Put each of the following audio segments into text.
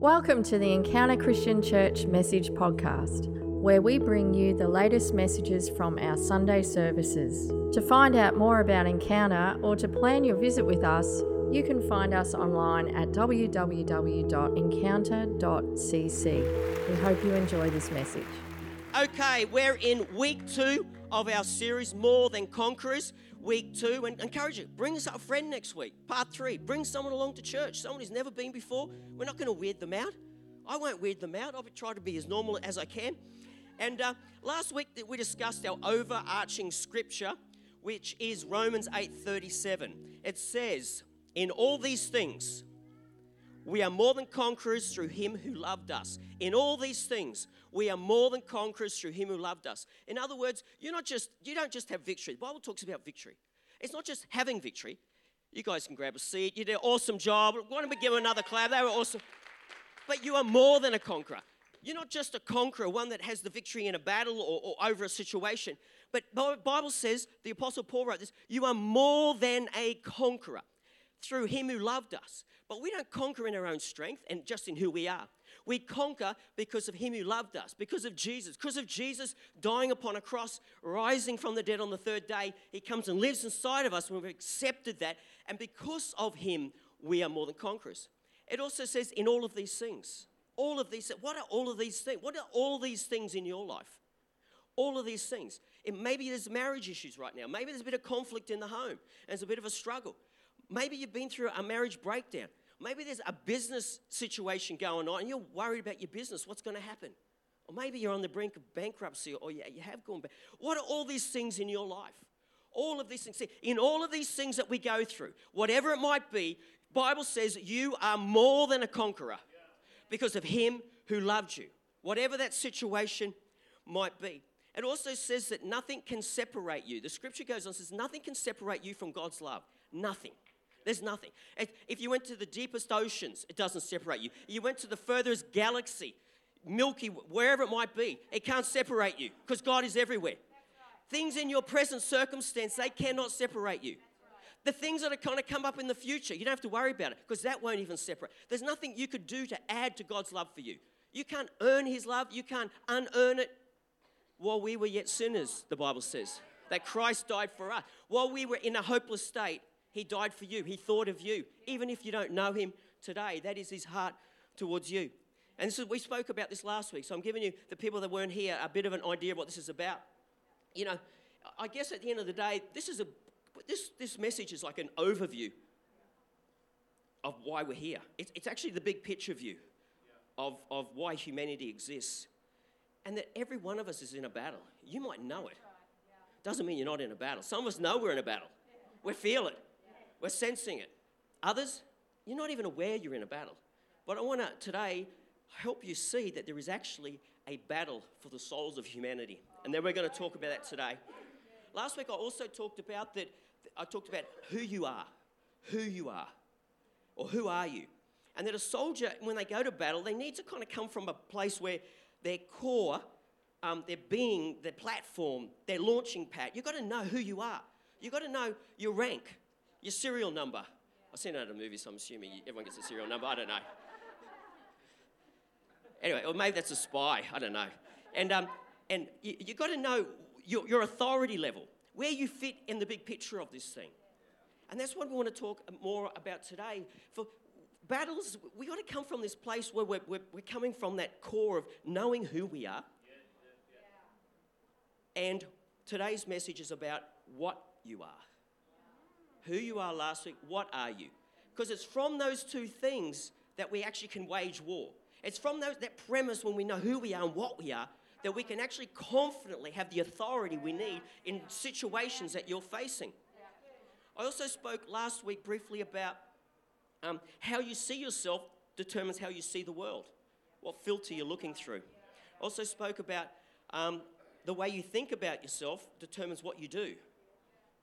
Welcome to the Encounter Christian Church Message Podcast, where we bring you the latest messages from our Sunday services. To find out more about Encounter or to plan your visit with us, you can find us online at www.encounter.cc. We hope you enjoy this message. Okay, we're in week two of our series, More Than Conquerors. Week two, and encourage you, bring us a friend next week. Part three, bring someone along to church, someone who's never been before. We're not going to weird them out. I won't weird them out. I'll try to be as normal as I can. And uh, last week that we discussed our overarching scripture, which is Romans 8:37. It says, "In all these things, we are more than conquerors through him who loved us. In all these things, we are more than conquerors through him who loved us. In other words, you're not just you don't just have victory. The Bible talks about victory. It's not just having victory. You guys can grab a seat. You did an awesome job. Why don't we give them another clap? They were awesome. But you are more than a conqueror. You're not just a conqueror, one that has the victory in a battle or, or over a situation. But Bible says, the Apostle Paul wrote this, you are more than a conqueror through him who loved us. But we don't conquer in our own strength and just in who we are. We conquer because of him who loved us, because of Jesus, because of Jesus dying upon a cross, rising from the dead on the third day. He comes and lives inside of us when we've accepted that. And because of him, we are more than conquerors. It also says, in all of these things, all of these, what are all of these things? What are all these things in your life? All of these things. It, maybe there's marriage issues right now. Maybe there's a bit of conflict in the home. And there's a bit of a struggle. Maybe you've been through a marriage breakdown. Maybe there's a business situation going on and you're worried about your business. What's going to happen? Or maybe you're on the brink of bankruptcy or you have gone back. What are all these things in your life? All of these things. In all of these things that we go through, whatever it might be, Bible says you are more than a conqueror because of him who loved you. Whatever that situation might be. It also says that nothing can separate you. The scripture goes on says nothing can separate you from God's love. Nothing. There's nothing. If you went to the deepest oceans, it doesn't separate you. You went to the furthest galaxy, Milky, wherever it might be, it can't separate you because God is everywhere. Things in your present circumstance, they cannot separate you. The things that are going to come up in the future, you don't have to worry about it because that won't even separate. There's nothing you could do to add to God's love for you. You can't earn His love, you can't unearn it. While we were yet sinners, the Bible says, that Christ died for us. While we were in a hopeless state, he died for you. He thought of you. Even if you don't know him today, that is his heart towards you. And so we spoke about this last week. So I'm giving you, the people that weren't here, a bit of an idea of what this is about. You know, I guess at the end of the day, this is a this this message is like an overview of why we're here. It's, it's actually the big picture view of, of why humanity exists. And that every one of us is in a battle. You might know it. Doesn't mean you're not in a battle. Some of us know we're in a battle. We feel it. We're sensing it. Others, you're not even aware you're in a battle. But I want to today help you see that there is actually a battle for the souls of humanity. And then we're going to talk about that today. Last week I also talked about that I talked about who you are. Who you are. Or who are you? And that a soldier, when they go to battle, they need to kind of come from a place where their core, um, their being, their platform, their launching pad, you've got to know who you are. You've got to know your rank your serial number. I've seen it at a movie, so I'm assuming everyone gets a serial number. I don't know. Anyway, or maybe that's a spy. I don't know. And, um, and you, have got to know your, your authority level, where you fit in the big picture of this thing. And that's what we want to talk more about today. For battles, we got to come from this place where we're, we're, we're coming from that core of knowing who we are. And today's message is about what you are who you are last week, what are you? Because it's from those two things that we actually can wage war. It's from those, that premise when we know who we are and what we are that we can actually confidently have the authority we need in situations that you're facing. I also spoke last week briefly about um, how you see yourself determines how you see the world, what filter you're looking through. Also spoke about um, the way you think about yourself determines what you do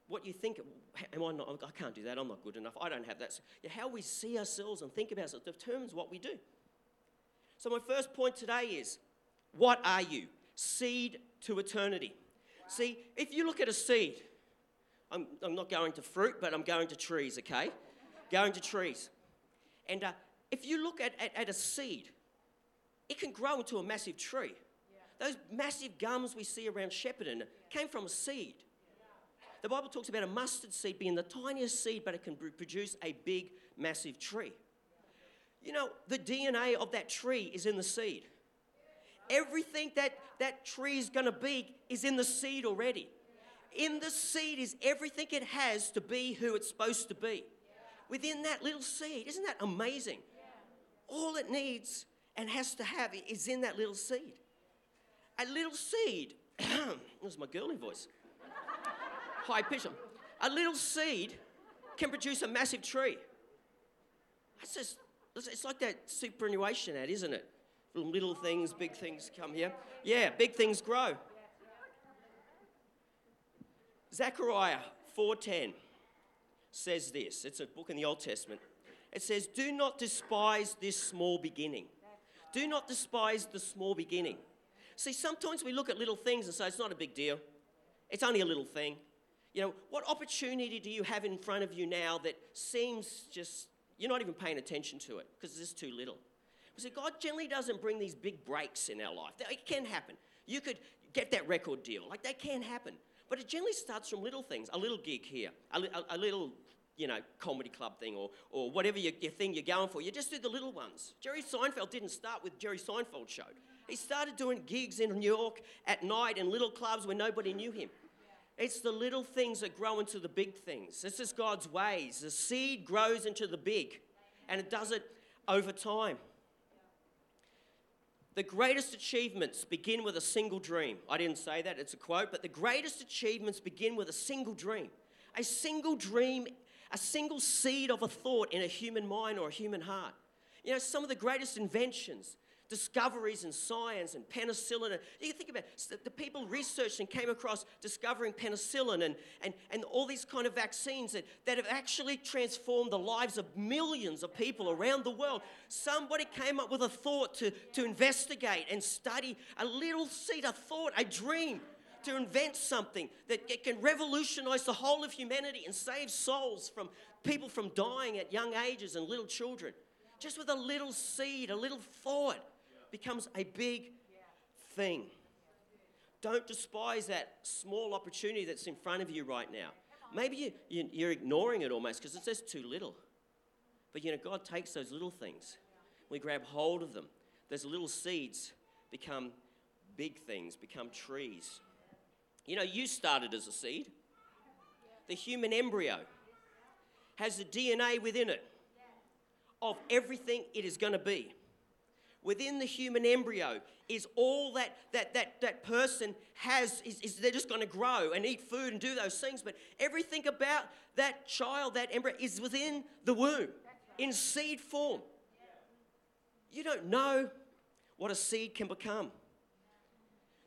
what you think, am I not, I can't do that, I'm not good enough, I don't have that. How we see ourselves and think about ourselves determines what we do. So, my first point today is what are you? Seed to eternity. See, if you look at a seed, I'm, I'm not going to fruit, but I'm going to trees, okay? going to trees. And uh, if you look at, at, at a seed, it can grow into a massive tree. Those massive gums we see around Shepparton came from a seed. The Bible talks about a mustard seed being the tiniest seed, but it can produce a big, massive tree. You know, the DNA of that tree is in the seed. Everything that that tree is going to be is in the seed already. In the seed is everything it has to be who it's supposed to be. Within that little seed. Isn't that amazing? All it needs and has to have is in that little seed. A little seed, this is my girly voice, high pitch. A little seed can produce a massive tree. Just, it's like that superannuation ad, isn't it? From little things, big things come here. Yeah, big things grow. Zechariah 4:10 says this. It's a book in the Old Testament. It says, "Do not despise this small beginning. Do not despise the small beginning." See, sometimes we look at little things and say it's not a big deal. It's only a little thing. You know, what opportunity do you have in front of you now that seems just you're not even paying attention to it because it's too little? See, God generally doesn't bring these big breaks in our life. It can happen. You could get that record deal. Like, that can happen. But it generally starts from little things a little gig here, a, a, a little, you know, comedy club thing, or, or whatever your, your thing you're going for. You just do the little ones. Jerry Seinfeld didn't start with Jerry Seinfeld show. He started doing gigs in New York at night in little clubs where nobody knew him. It's the little things that grow into the big things. This is God's ways. The seed grows into the big, and it does it over time. The greatest achievements begin with a single dream. I didn't say that, it's a quote, but the greatest achievements begin with a single dream. A single dream, a single seed of a thought in a human mind or a human heart. You know, some of the greatest inventions, discoveries in science and penicillin. And you think about it, the people researched and came across discovering penicillin and, and, and all these kind of vaccines that, that have actually transformed the lives of millions of people around the world. Somebody came up with a thought to, to investigate and study a little seed, a thought, a dream to invent something that can revolutionize the whole of humanity and save souls from people from dying at young ages and little children. Just with a little seed, a little thought becomes a big thing. Don't despise that small opportunity that's in front of you right now. Maybe you, you, are ignoring it almost because it's just too little. But you know, God takes those little things. We grab hold of them. Those little seeds become big things, become trees. You know, you started as a seed. The human embryo has the DNA within it of everything it is going to be within the human embryo is all that that that, that person has is, is they're just going to grow and eat food and do those things but everything about that child that embryo is within the womb in seed form. You don't know what a seed can become.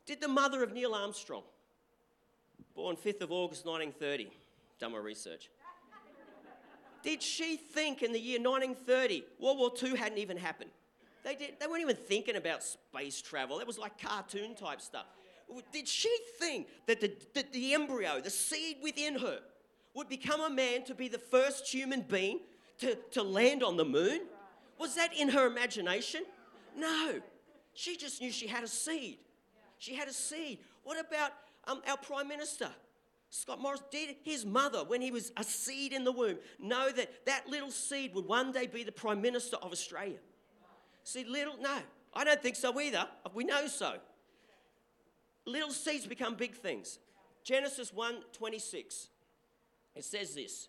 Did the mother of neil armstrong born 5th of august 1930 done my research. Did she think in the year 1930 world war ii hadn't even happened they, did, they weren't even thinking about space travel. That was like cartoon type stuff. Did she think that the, the embryo, the seed within her, would become a man to be the first human being to, to land on the moon? Was that in her imagination? No. She just knew she had a seed. She had a seed. What about um, our Prime Minister? Scott Morrison did his mother, when he was a seed in the womb, know that that little seed would one day be the Prime Minister of Australia? See, little, no, I don't think so either. We know so. Little seeds become big things. Genesis 1 26. It says this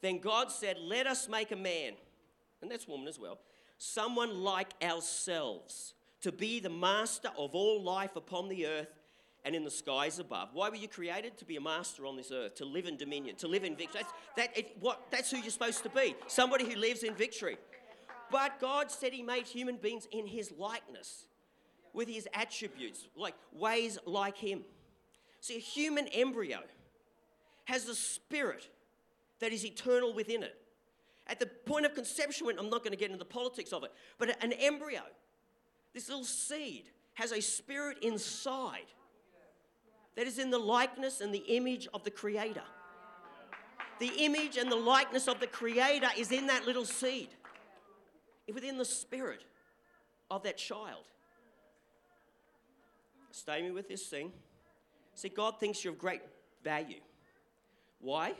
Then God said, Let us make a man, and that's woman as well, someone like ourselves, to be the master of all life upon the earth and in the skies above. Why were you created? To be a master on this earth, to live in dominion, to live in victory. That's, that, it, what, that's who you're supposed to be somebody who lives in victory. But God said He made human beings in His likeness, with His attributes, like ways like Him. See, a human embryo has a spirit that is eternal within it. At the point of conception, I'm not going to get into the politics of it, but an embryo, this little seed, has a spirit inside that is in the likeness and the image of the Creator. The image and the likeness of the Creator is in that little seed within the spirit of that child. Stay me with this thing. See, God thinks you're of great value. Why?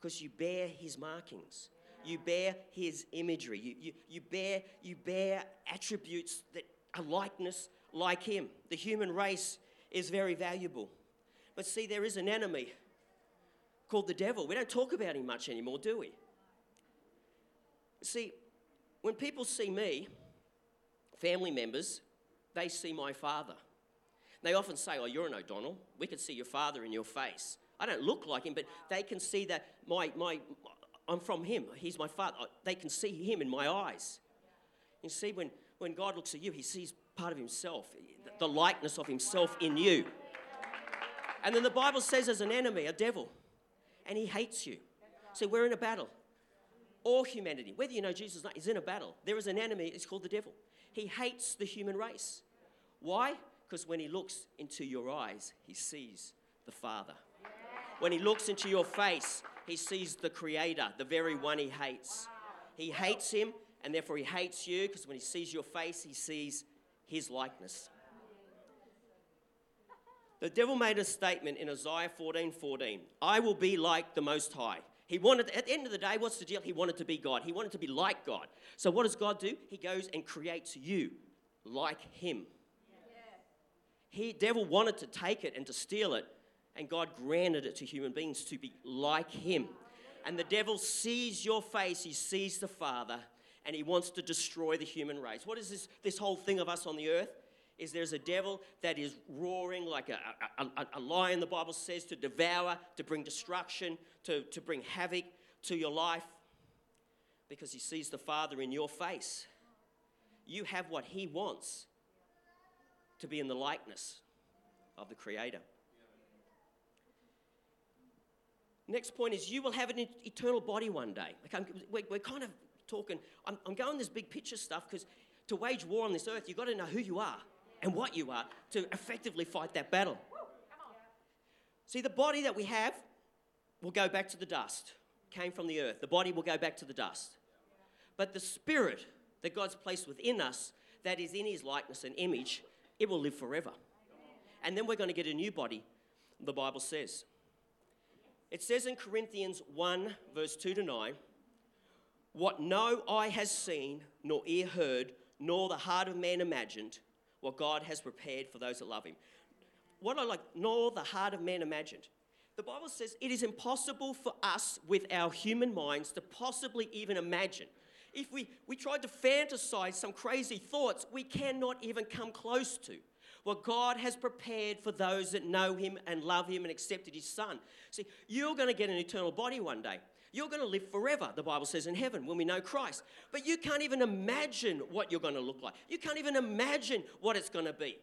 Because you bear his markings. You bear his imagery. You, you, you, bear, you bear attributes that are likeness like him. The human race is very valuable. But see, there is an enemy called the devil. We don't talk about him much anymore, do we? See, when people see me, family members, they see my father. They often say, Oh, you're an O'Donnell. We can see your father in your face. I don't look like him, but they can see that my, my, I'm from him. He's my father. Uh, they can see him in my eyes. You see, when, when God looks at you, he sees part of himself, the likeness of himself in you. And then the Bible says there's an enemy, a devil, and he hates you. So we're in a battle. All humanity, whether you know Jesus or not, is in a battle. There is an enemy, it's called the devil. He hates the human race. Why? Because when he looks into your eyes, he sees the Father. When he looks into your face, he sees the Creator, the very one he hates. He hates him, and therefore he hates you because when he sees your face, he sees his likeness. The devil made a statement in Isaiah 14 14 I will be like the Most High. He wanted, at the end of the day, what's the deal? He wanted to be God. He wanted to be like God. So, what does God do? He goes and creates you like Him. He, devil wanted to take it and to steal it, and God granted it to human beings to be like Him. And the devil sees your face, he sees the Father, and he wants to destroy the human race. What is this, this whole thing of us on the earth? Is there's a devil that is roaring like a, a, a, a lion, the Bible says, to devour, to bring destruction, to, to bring havoc to your life because he sees the Father in your face. You have what he wants to be in the likeness of the Creator. Next point is you will have an eternal body one day. we're, we're kind of talking, I'm, I'm going this big picture stuff because to wage war on this earth, you've got to know who you are and what you are to effectively fight that battle. See, the body that we have will go back to the dust, came from the earth. The body will go back to the dust. But the spirit that God's placed within us, that is in his likeness and image, it will live forever. And then we're going to get a new body, the Bible says. It says in Corinthians 1, verse 2 to 9, what no eye has seen, nor ear heard, nor the heart of man imagined, what God has prepared for those that love him. What I like, nor the heart of man imagined. The Bible says it is impossible for us with our human minds to possibly even imagine. If we, we tried to fantasize some crazy thoughts, we cannot even come close to what God has prepared for those that know Him and love Him and accepted His Son. See, you're going to get an eternal body one day. You're going to live forever, the Bible says, in heaven when we know Christ. But you can't even imagine what you're going to look like. You can't even imagine what it's going to be.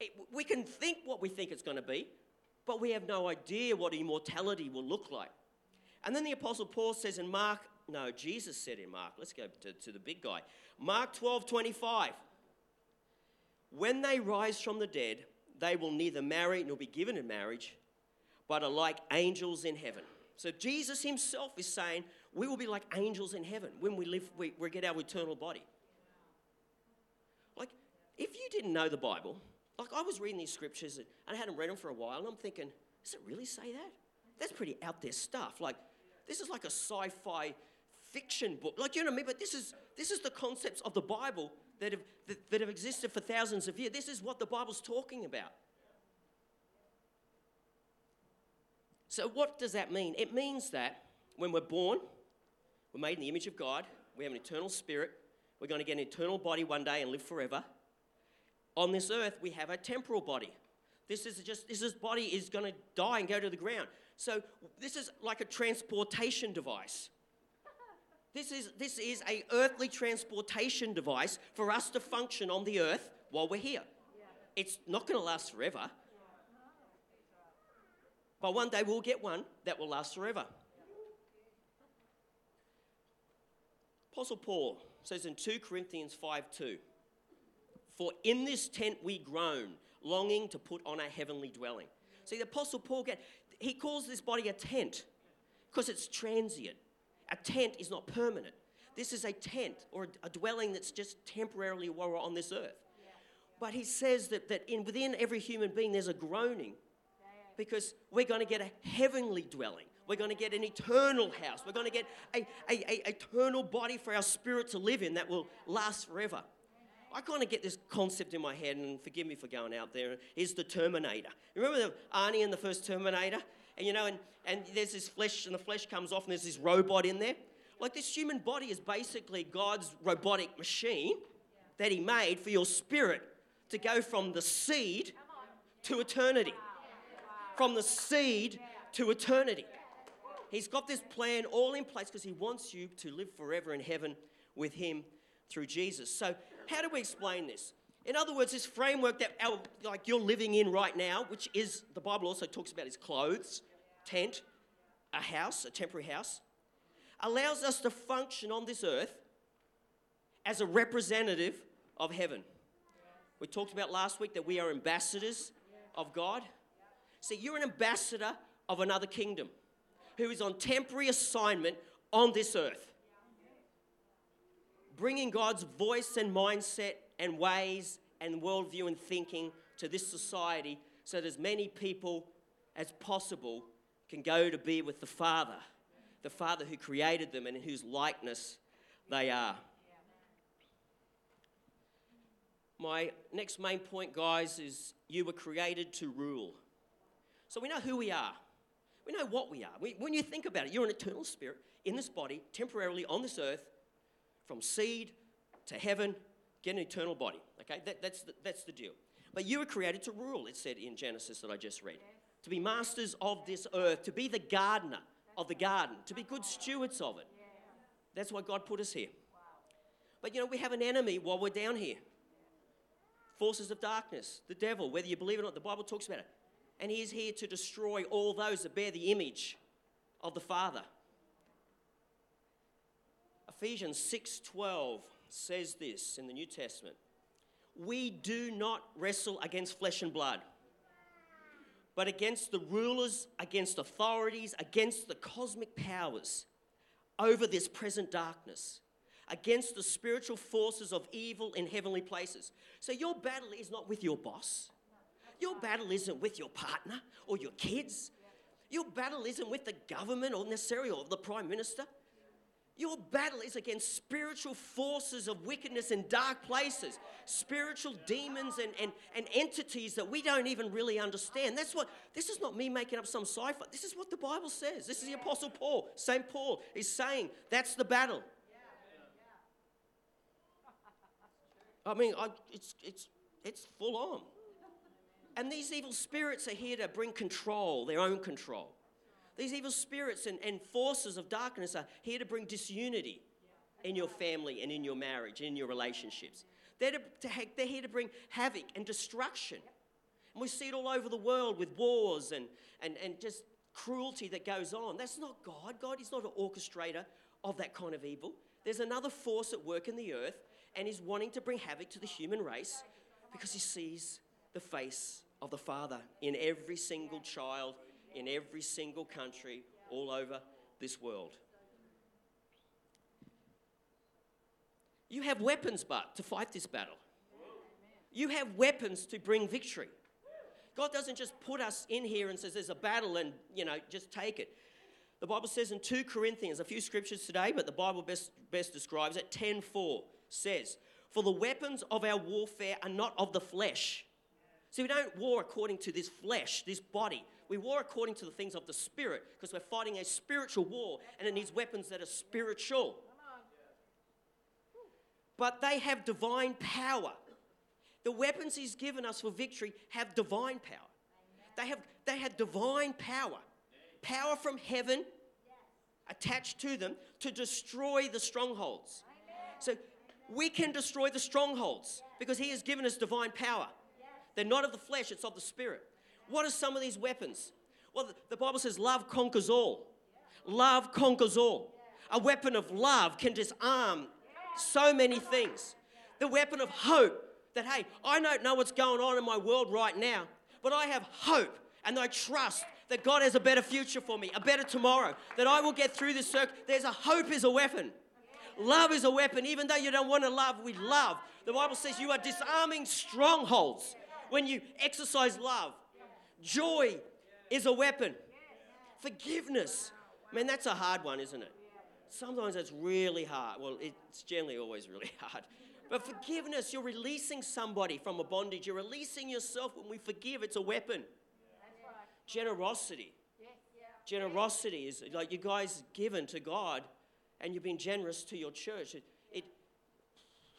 It, we can think what we think it's going to be, but we have no idea what immortality will look like. And then the Apostle Paul says in Mark, no, Jesus said in Mark, let's go to, to the big guy. Mark 12 25. When they rise from the dead, they will neither marry nor be given in marriage, but are like angels in heaven. So Jesus himself is saying we will be like angels in heaven when we live, we, we get our eternal body. Like, if you didn't know the Bible, like I was reading these scriptures and I hadn't read them for a while, and I'm thinking, does it really say that? That's pretty out there stuff. Like, this is like a sci-fi fiction book. Like, you know what I mean? But this is this is the concepts of the Bible that have, that, that have existed for thousands of years. This is what the Bible's talking about. So, what does that mean? It means that when we're born, we're made in the image of God, we have an eternal spirit, we're going to get an eternal body one day and live forever. On this earth, we have a temporal body. This is just this is body is going to die and go to the ground. So this is like a transportation device. This is, this is a earthly transportation device for us to function on the earth while we're here. It's not going to last forever. But one day we'll get one that will last forever. Apostle Paul says in 2 Corinthians 5 2, For in this tent we groan, longing to put on a heavenly dwelling. See, the Apostle Paul, he calls this body a tent because it's transient. A tent is not permanent. This is a tent or a dwelling that's just temporarily while we're on this earth. But he says that, that in, within every human being there's a groaning because we're going to get a heavenly dwelling. We're going to get an eternal house. We're going to get a, a, a eternal body for our spirit to live in that will last forever. I kind of get this concept in my head, and forgive me for going out there, is the Terminator. Remember the Arnie in the first Terminator? And you know, and, and there's this flesh, and the flesh comes off, and there's this robot in there. Like this human body is basically God's robotic machine that He made for your spirit to go from the seed to eternity. From the seed to eternity. He's got this plan all in place because He wants you to live forever in heaven with Him through Jesus. So, how do we explain this? In other words, this framework that our, like you're living in right now, which is the Bible also talks about is clothes, tent, a house, a temporary house, allows us to function on this earth as a representative of heaven. We talked about last week that we are ambassadors of God. See, you're an ambassador of another kingdom who is on temporary assignment on this earth, bringing God's voice and mindset and ways and worldview and thinking to this society so that as many people as possible can go to be with the Father, the Father who created them and in whose likeness they are. My next main point, guys, is you were created to rule. So we know who we are. We know what we are. We, when you think about it, you're an eternal spirit in this body, temporarily on this earth, from seed to heaven, get an eternal body. Okay, that, that's, the, that's the deal. But you were created to rule, it said in Genesis that I just read. To be masters of this earth, to be the gardener of the garden, to be good stewards of it. That's why God put us here. But you know, we have an enemy while we're down here forces of darkness, the devil, whether you believe it or not, the Bible talks about it. And he is here to destroy all those that bear the image of the Father. Ephesians 6:12 says this in the New Testament. We do not wrestle against flesh and blood, but against the rulers, against authorities, against the cosmic powers over this present darkness, against the spiritual forces of evil in heavenly places. So your battle is not with your boss. Your battle isn't with your partner or your kids. Your battle isn't with the government or necessarily or the prime minister. Your battle is against spiritual forces of wickedness in dark places, spiritual demons and, and, and entities that we don't even really understand. That's what, this is not me making up some cipher. This is what the Bible says. This is the Apostle Paul. St. Paul is saying that's the battle. I mean, I, it's, it's, it's full on. And these evil spirits are here to bring control, their own control. These evil spirits and, and forces of darkness are here to bring disunity in your family and in your marriage, and in your relationships. They're, to, to, they're here to bring havoc and destruction. And we see it all over the world with wars and, and, and just cruelty that goes on. That's not God. God is not an orchestrator of that kind of evil. There's another force at work in the earth and is wanting to bring havoc to the human race because he sees the face of the Father in every single child in every single country all over this world. You have weapons, but to fight this battle. You have weapons to bring victory. God doesn't just put us in here and says there's a battle and, you know, just take it. The Bible says in 2 Corinthians, a few scriptures today, but the Bible best, best describes it, 10.4 says, For the weapons of our warfare are not of the flesh. See, we don't war according to this flesh, this body. We war according to the things of the Spirit because we're fighting a spiritual war and it needs weapons that are spiritual. But they have divine power. The weapons He's given us for victory have divine power. They have, they have divine power. Power from heaven attached to them to destroy the strongholds. So we can destroy the strongholds because He has given us divine power. They're not of the flesh, it's of the Spirit. What are some of these weapons? Well, the Bible says love conquers all. Love conquers all. A weapon of love can disarm so many things. The weapon of hope that, hey, I don't know what's going on in my world right now, but I have hope and I trust that God has a better future for me, a better tomorrow, that I will get through this circle. There's a hope is a weapon. Love is a weapon. Even though you don't want to love, we love. The Bible says you are disarming strongholds when you exercise love. Joy is a weapon. Forgiveness. Man, that's a hard one, isn't it? Sometimes it's really hard. Well, it's generally always really hard. But forgiveness, you're releasing somebody from a bondage. You're releasing yourself when we forgive. It's a weapon. Generosity. Generosity is like you guys given to God and you've been generous to your church.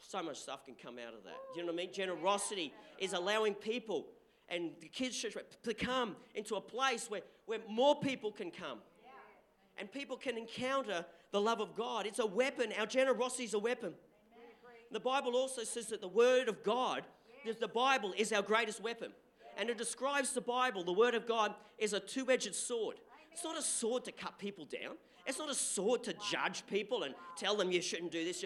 So much stuff can come out of that. Do you know what I mean? Generosity is allowing people and the kids' church to come into a place where, where more people can come and people can encounter the love of God. It's a weapon. Our generosity is a weapon. The Bible also says that the Word of God, the Bible is our greatest weapon. And it describes the Bible, the Word of God, is a two edged sword. It's not a sword to cut people down, it's not a sword to judge people and tell them you shouldn't do this.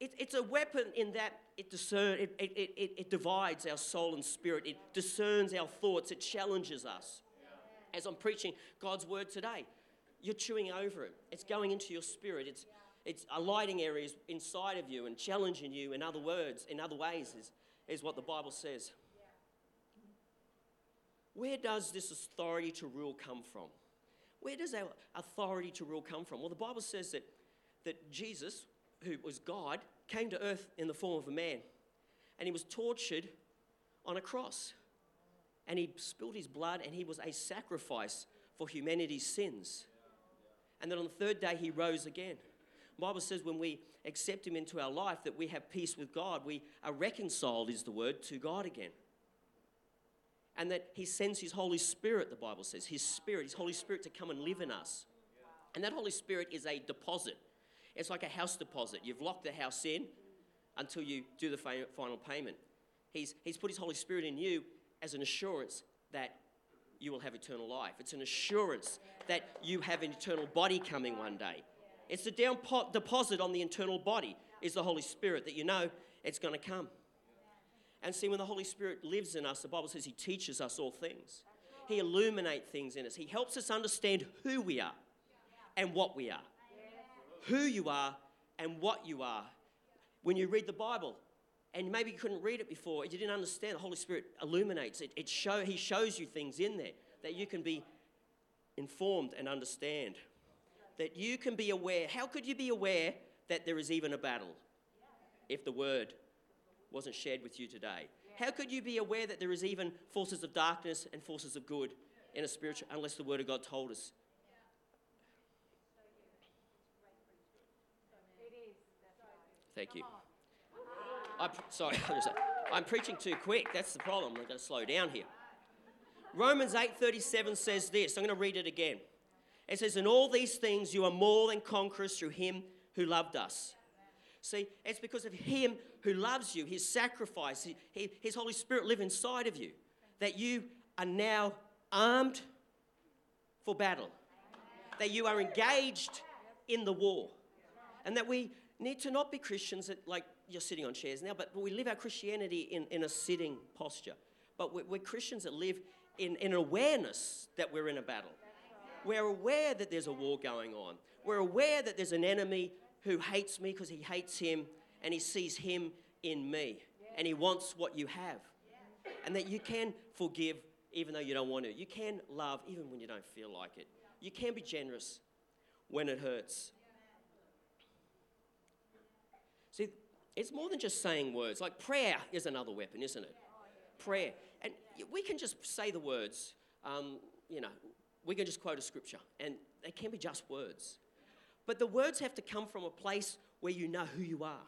It, it's a weapon in that it, discern, it, it, it, it divides our soul and spirit, it discerns our thoughts, it challenges us. As I'm preaching God's Word today, you're chewing over it, it's going into your spirit, it's it's alighting areas inside of you and challenging you in other words, in other ways, is, is what the Bible says. Where does this authority to rule come from? Where does our authority to rule come from? Well, the Bible says that, that Jesus, who was God, came to earth in the form of a man and he was tortured on a cross. And he spilled his blood and he was a sacrifice for humanity's sins. And then on the third day, he rose again. Bible says when we accept Him into our life that we have peace with God. We are reconciled, is the word, to God again. And that He sends His Holy Spirit, the Bible says, His Spirit, His Holy Spirit to come and live in us. And that Holy Spirit is a deposit. It's like a house deposit. You've locked the house in until you do the final payment. He's, he's put His Holy Spirit in you as an assurance that you will have eternal life. It's an assurance that you have an eternal body coming one day. It's the down deposit on the internal body is the Holy Spirit that you know it's going to come. And see, when the Holy Spirit lives in us, the Bible says He teaches us all things. He illuminates things in us. He helps us understand who we are and what we are. Who you are and what you are. When you read the Bible, and maybe you couldn't read it before, you didn't understand, the Holy Spirit illuminates it. it show, he shows you things in there that you can be informed and understand that you can be aware. How could you be aware that there is even a battle if the word wasn't shared with you today? How could you be aware that there is even forces of darkness and forces of good in a spiritual unless the word of God told us? Thank you. I'm, sorry, I'm preaching too quick. That's the problem. I'm going to slow down here. Romans 8:37 says this. I'm going to read it again. It says, In all these things you are more than conquerors through him who loved us. See, it's because of him who loves you, his sacrifice, his Holy Spirit live inside of you, that you are now armed for battle, that you are engaged in the war, and that we need to not be Christians that, like, you're sitting on chairs now, but we live our Christianity in, in a sitting posture. But we're, we're Christians that live in, in awareness that we're in a battle we're aware that there's a war going on. We're aware that there's an enemy who hates me because he hates him and he sees him in me and he wants what you have. And that you can forgive even though you don't want to. You can love even when you don't feel like it. You can be generous when it hurts. See, it's more than just saying words. Like prayer is another weapon, isn't it? Prayer. And we can just say the words. Um, you know, we can just quote a scripture, and they can be just words. But the words have to come from a place where you know who you are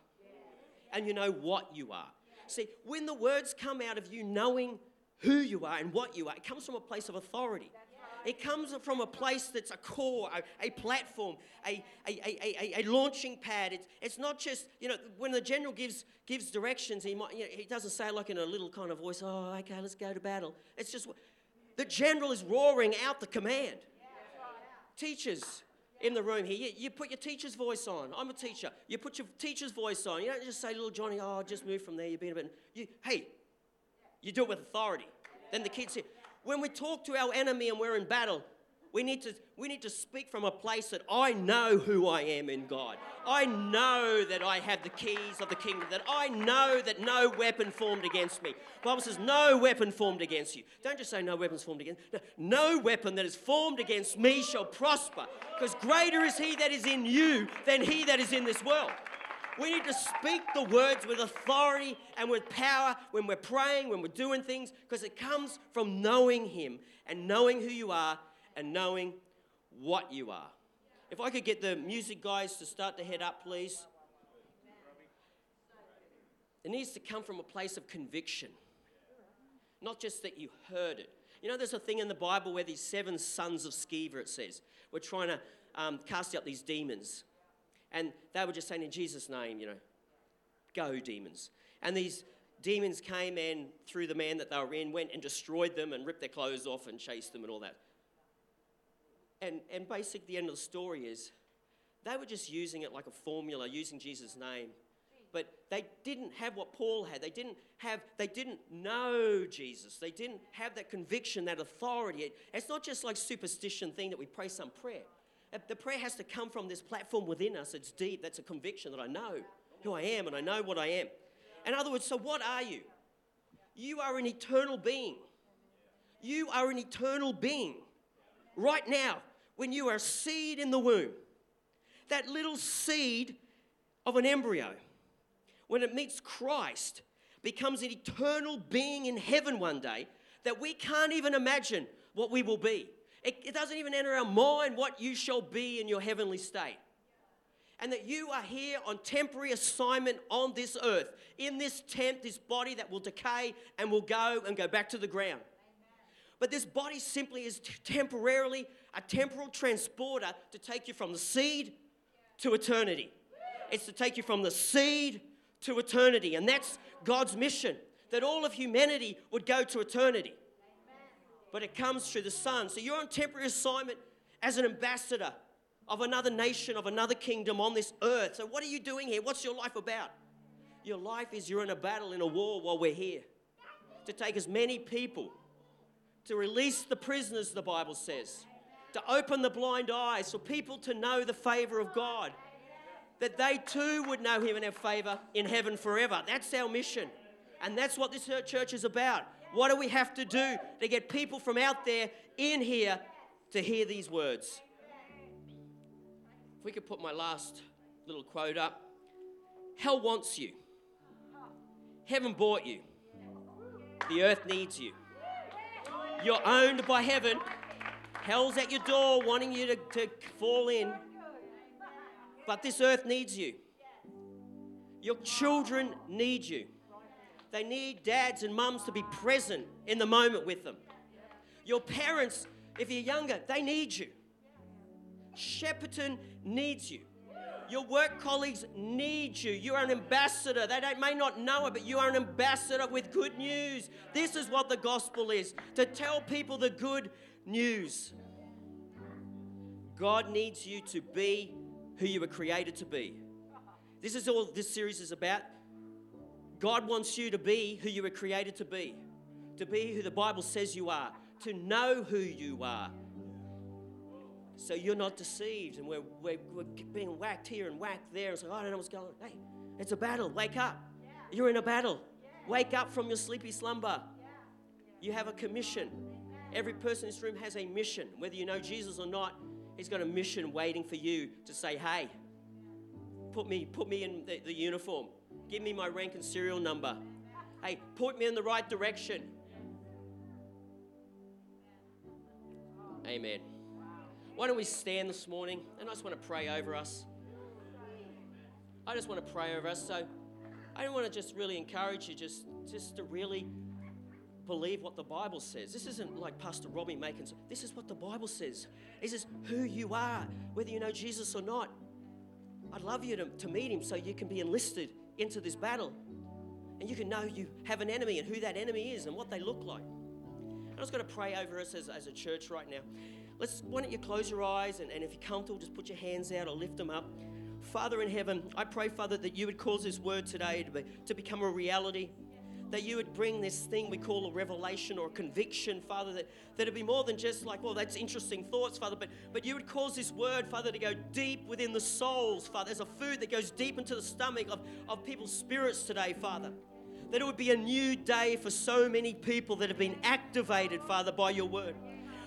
and you know what you are. See, when the words come out of you knowing who you are and what you are, it comes from a place of authority. It comes from a place that's a core, a, a platform, a, a, a, launching pad. It's, it's not just, you know, when the general gives, gives directions, he, might, you know, he doesn't say like in a little kind of voice, oh, okay, let's go to battle. It's just, the general is roaring out the command. Teachers in the room here, you, you, put your teacher's voice on. I'm a teacher. You put your teacher's voice on. You don't just say, little Johnny, oh, just move from there. You've been a bit. You, hey, you do it with authority. Then the kids say, when we talk to our enemy and we're in battle, We need, to, we need to speak from a place that I know who I am in God. I know that I have the keys of the kingdom, that I know that no weapon formed against me. The Bible says, no weapon formed against you. Don't just say no weapons formed against no, no weapon that is formed against me shall prosper, because greater is he that is in you than he that is in this world. We need to speak the words with authority and with power when we're praying, when we're doing things, because it comes from knowing Him and knowing who you are and knowing what you are. If I could get the music guys to start to head up, please. It needs to come from a place of conviction, not just that you heard it. You know, there's a thing in the Bible where these seven sons of Sceva, it says, were trying to um, cast out these demons. And they were just saying, in Jesus' name, you know, go, demons. And these demons came and, through the man that they were in, went and destroyed them and ripped their clothes off and chased them and all that. And, and basically, the end of the story is they were just using it like a formula, using Jesus' name. But they didn't have what Paul had. They didn't have, they didn't know Jesus. They didn't have that conviction, that authority. It's not just like superstition thing that we pray some prayer. Uh, the prayer has to come from this platform within us. It's deep. That's a conviction that I know who I am and I know what I am. In other words, so what are you? You are an eternal being. You are an eternal being right now, when you are a seed in the womb, that little seed of an embryo, when it meets Christ, becomes an eternal being in heaven one day that we can't even imagine what we will be. It, it doesn't even enter our mind what you shall be in your heavenly state. And that you are here on temporary assignment on this earth, in this tent, this body that will decay and will go and go back to the ground. But this body simply is temporarily a temporal transporter to take you from the seed to eternity. It's to take you from the seed to eternity. And that's God's mission that all of humanity would go to eternity. But it comes through the Son. So you're on temporary assignment as an ambassador of another nation, of another kingdom on this earth. So, what are you doing here? What's your life about? Your life is you're in a battle, in a war while we're here to take as many people to release the prisoners, the Bible says, to open the blind eyes for people to know the favor of God, that they too would know Him and have favor in heaven forever. That's our mission. And that's what this church is about. What do we have to do to get people from out there in here to hear these words? If we could put my last little quote up Hell wants you, heaven bought you, the earth needs you. You're owned by heaven. Hell's at your door wanting you to, to fall in. But this earth needs you. Your children need you. They need dads and mums to be present in the moment with them. Your parents, if you're younger, they need you. Shepparton needs you. Your work colleagues need you. You are an ambassador. They may not know it, but you are an ambassador with good news. This is what the gospel is to tell people the good news. God needs you to be who you were created to be. This is all this series is about. God wants you to be who you were created to be, to be who the Bible says you are, to know who you are, so you're not deceived and we're, we're, we're being whacked here and whacked there. It's like, oh, I don't know what's going on. Hey, it's a battle. Wake up. Yeah. You're in a battle. Yeah. Wake up from your sleepy slumber. Yeah. You have a commission. Every person in this room has a mission. Whether you know Jesus or not, he's got a mission waiting for you to say, hey, put me, put me in the, the uniform. Give me my rank and serial number. Hey, point me in the right direction. Amen. Why don't we stand this morning? And I just want to pray over us. I just want to pray over us. So I don't want to just really encourage you just, just to really believe what the Bible says. This isn't like Pastor Robbie making. This is what the Bible says. This is who you are, whether you know Jesus or not. I'd love you to, to meet him so you can be enlisted into this battle. And you can know you have an enemy and who that enemy is and what they look like. I'm just going to pray over us as, as a church right now. Let's, why don't you close your eyes and, and if you're comfortable, just put your hands out or lift them up. Father in heaven, I pray, Father, that you would cause this word today to, be, to become a reality. That you would bring this thing we call a revelation or a conviction, Father, that, that it'd be more than just like, well, that's interesting thoughts, Father, but, but you would cause this word, Father, to go deep within the souls, Father. There's a food that goes deep into the stomach of, of people's spirits today, Father. That it would be a new day for so many people that have been activated, Father, by your word.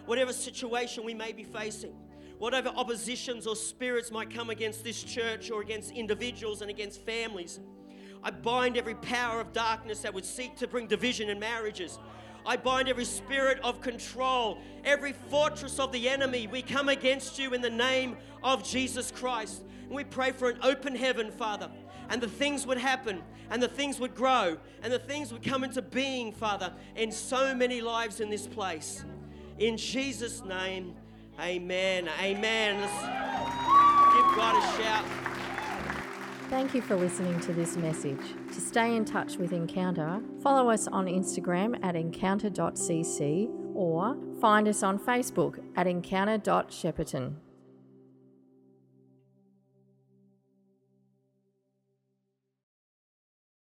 Whatever situation we may be facing, whatever oppositions or spirits might come against this church or against individuals and against families. I bind every power of darkness that would seek to bring division in marriages. I bind every spirit of control, every fortress of the enemy. We come against you in the name of Jesus Christ. And we pray for an open heaven, Father. And the things would happen, and the things would grow, and the things would come into being, Father, in so many lives in this place. In Jesus' name, amen. Amen. Let's give God a shout. Thank you for listening to this message. To stay in touch with Encounter, follow us on Instagram at encounter.cc or find us on Facebook at encounter.shepperton.